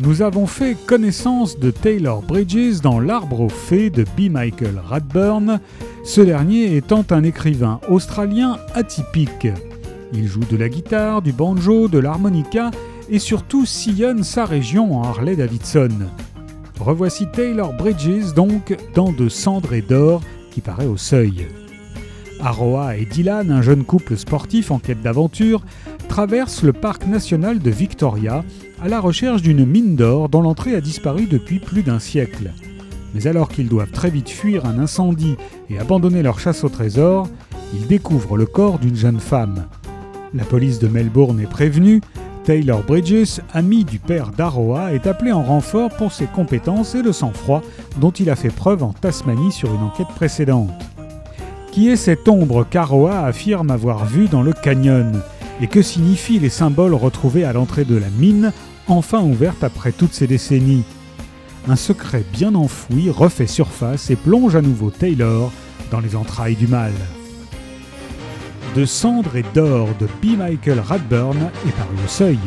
nous avons fait connaissance de Taylor Bridges dans L'Arbre aux Fées de B. Michael Radburn, ce dernier étant un écrivain australien atypique. Il joue de la guitare, du banjo, de l'harmonica et surtout sillonne sa région en Harley-Davidson. Revoici Taylor Bridges donc dans De cendres et d'or qui paraît au seuil. Aroa et Dylan, un jeune couple sportif en quête d'aventure, traversent le parc national de Victoria à la recherche d'une mine d'or dont l'entrée a disparu depuis plus d'un siècle. Mais alors qu'ils doivent très vite fuir un incendie et abandonner leur chasse au trésor, ils découvrent le corps d'une jeune femme. La police de Melbourne est prévenue, Taylor Bridges, ami du père d'Aroa, est appelé en renfort pour ses compétences et le sang-froid dont il a fait preuve en Tasmanie sur une enquête précédente. Qui est cette ombre qu'Aroa affirme avoir vue dans le canyon? Et que signifient les symboles retrouvés à l'entrée de la mine enfin ouverte après toutes ces décennies? Un secret bien enfoui refait surface et plonge à nouveau Taylor dans les entrailles du mal. De cendres et d'or de B. Michael Radburn est par le seuil.